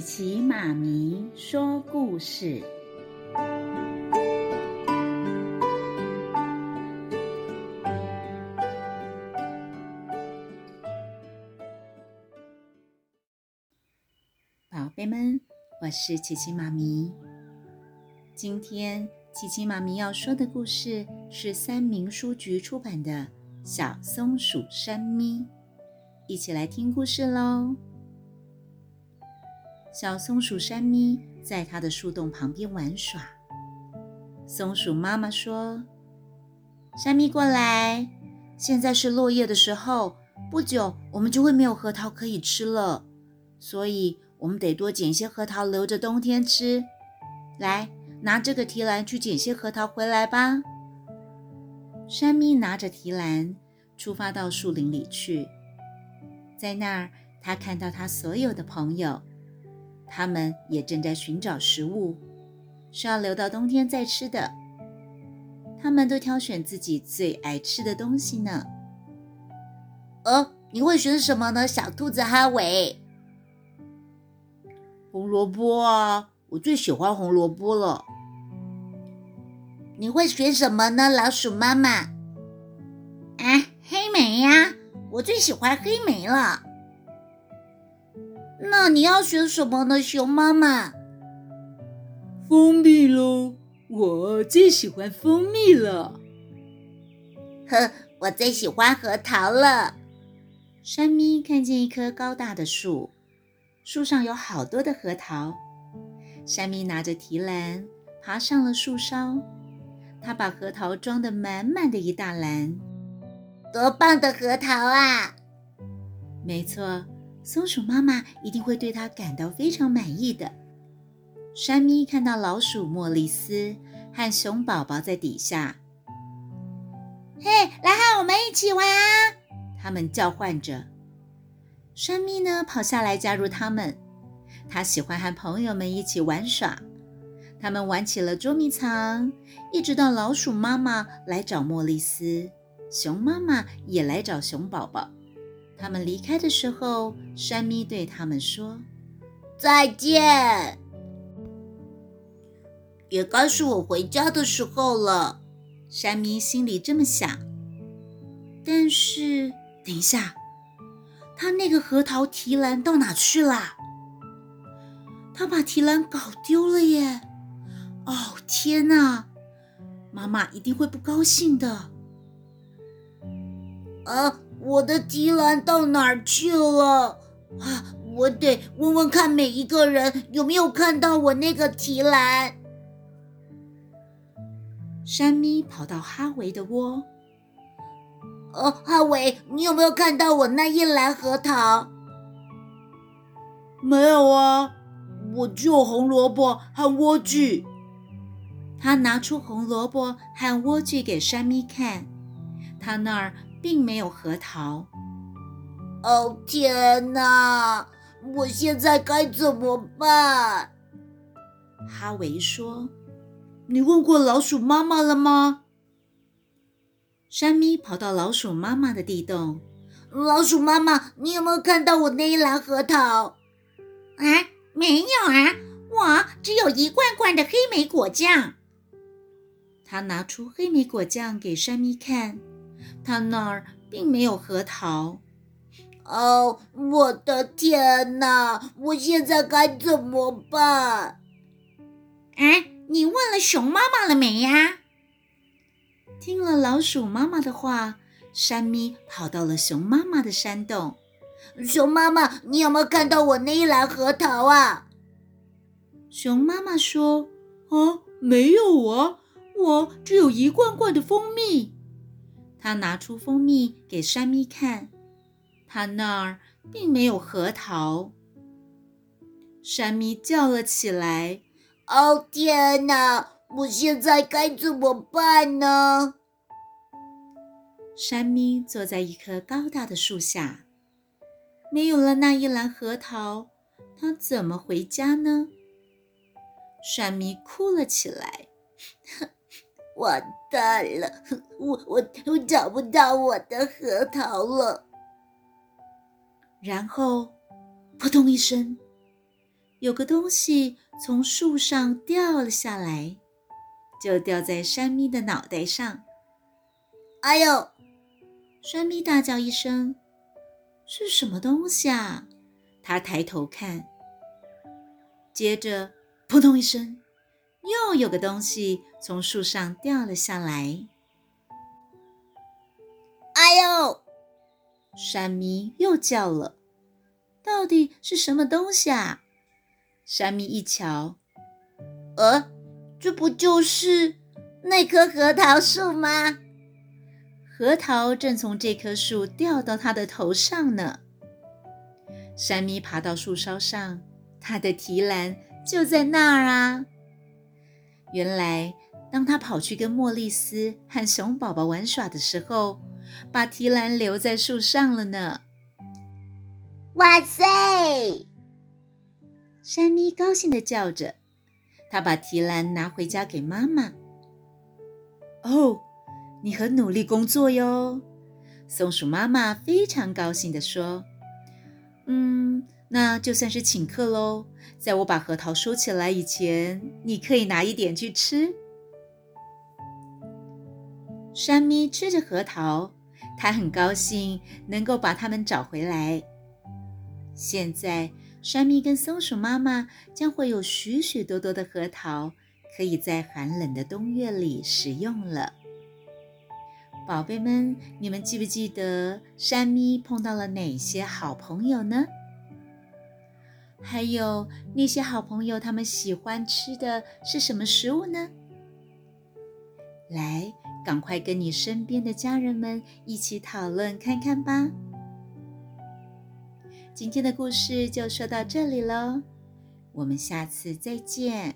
琪琪妈咪说故事。宝贝们，我是琪琪妈咪。今天琪琪妈咪要说的故事是三民书局出版的《小松鼠山咪》，一起来听故事喽。小松鼠山咪在它的树洞旁边玩耍。松鼠妈妈说：“山咪过来，现在是落叶的时候，不久我们就会没有核桃可以吃了，所以我们得多捡些核桃留着冬天吃。来，拿这个提篮去捡些核桃回来吧。”山咪拿着提篮出发到树林里去，在那儿，她看到他所有的朋友。他们也正在寻找食物，是要留到冬天再吃的。他们都挑选自己最爱吃的东西呢。哦，你会选什么呢，小兔子哈维？红萝卜啊，我最喜欢红萝卜了。你会选什么呢，老鼠妈妈？啊，黑莓呀，我最喜欢黑莓了。那你要选什么呢，熊妈妈？蜂蜜喽，我最喜欢蜂蜜了。呵，我最喜欢核桃了。山咪看见一棵高大的树，树上有好多的核桃。山咪拿着提篮爬上了树梢，他把核桃装得满满的一大篮。多棒的核桃啊！没错。松鼠妈妈一定会对它感到非常满意的。珊咪看到老鼠莫里斯和熊宝宝在底下，嘿，来和我们一起玩啊！他们叫唤着。珊咪呢，跑下来加入他们。她喜欢和朋友们一起玩耍。他们玩起了捉迷藏，一直到老鼠妈妈来找莫里斯，熊妈妈也来找熊宝宝。他们离开的时候，山咪对他们说：“再见。”也该是我回家的时候了。山咪心里这么想。但是，等一下，他那个核桃提篮到哪去了？他把提篮搞丢了耶！哦，天哪！妈妈一定会不高兴的。啊！我的提篮到哪儿去了？啊，我得问问看每一个人有没有看到我那个提篮。山咪跑到哈维的窝。哦，哈维，你有没有看到我那一篮核桃？没有啊，我只有红萝卜和莴苣。他拿出红萝卜和莴苣给山咪看，他那儿。并没有核桃。哦，天哪！我现在该怎么办？哈维说：“你问过老鼠妈妈了吗？”山咪跑到老鼠妈妈的地洞。老鼠妈妈，你有没有看到我那一篮核桃？啊，没有啊，我只有一罐罐的黑莓果酱。他拿出黑莓果酱给山咪看。他那儿并没有核桃。哦，我的天哪！我现在该怎么办？哎，你问了熊妈妈了没呀？听了老鼠妈妈的话，山咪跑到了熊妈妈的山洞。熊妈妈，你有没有看到我那一篮核桃啊？熊妈妈说：“啊，没有啊，我只有一罐罐的蜂蜜。”他拿出蜂蜜给山咪看，他那儿并没有核桃。山咪叫了起来：“哦，天哪！我现在该怎么办呢？”山咪坐在一棵高大的树下，没有了那一篮核桃，他怎么回家呢？山咪哭了起来。完蛋了，我我我找不到我的核桃了。然后，扑通一声，有个东西从树上掉了下来，就掉在山咪的脑袋上。哎呦！山咪大叫一声：“是什么东西啊？”他抬头看，接着扑通一声，又有个东西从树上掉了下来。哎呦！山咪又叫了：“到底是什么东西啊？”山咪一瞧，呃，这不就是那棵核桃树吗？核桃正从这棵树掉到他的头上呢。山咪爬到树梢上，它的提篮就在那儿啊。原来，当他跑去跟莫莉斯和熊宝宝玩耍的时候，把提篮留在树上了呢。哇塞！山咪高兴地叫着，他把提篮拿回家给妈妈。哦，你很努力工作哟，松鼠妈妈非常高兴地说：“，那就算是请客喽。在我把核桃收起来以前，你可以拿一点去吃。”山咪吃着核桃，它很高兴能够把它们找回来。现在。山咪跟松鼠妈妈将会有许许多多的核桃，可以在寒冷的冬月里食用了。宝贝们，你们记不记得山咪碰到了哪些好朋友呢？还有那些好朋友，他们喜欢吃的是什么食物呢？来，赶快跟你身边的家人们一起讨论看看吧。今天的故事就说到这里喽，我们下次再见。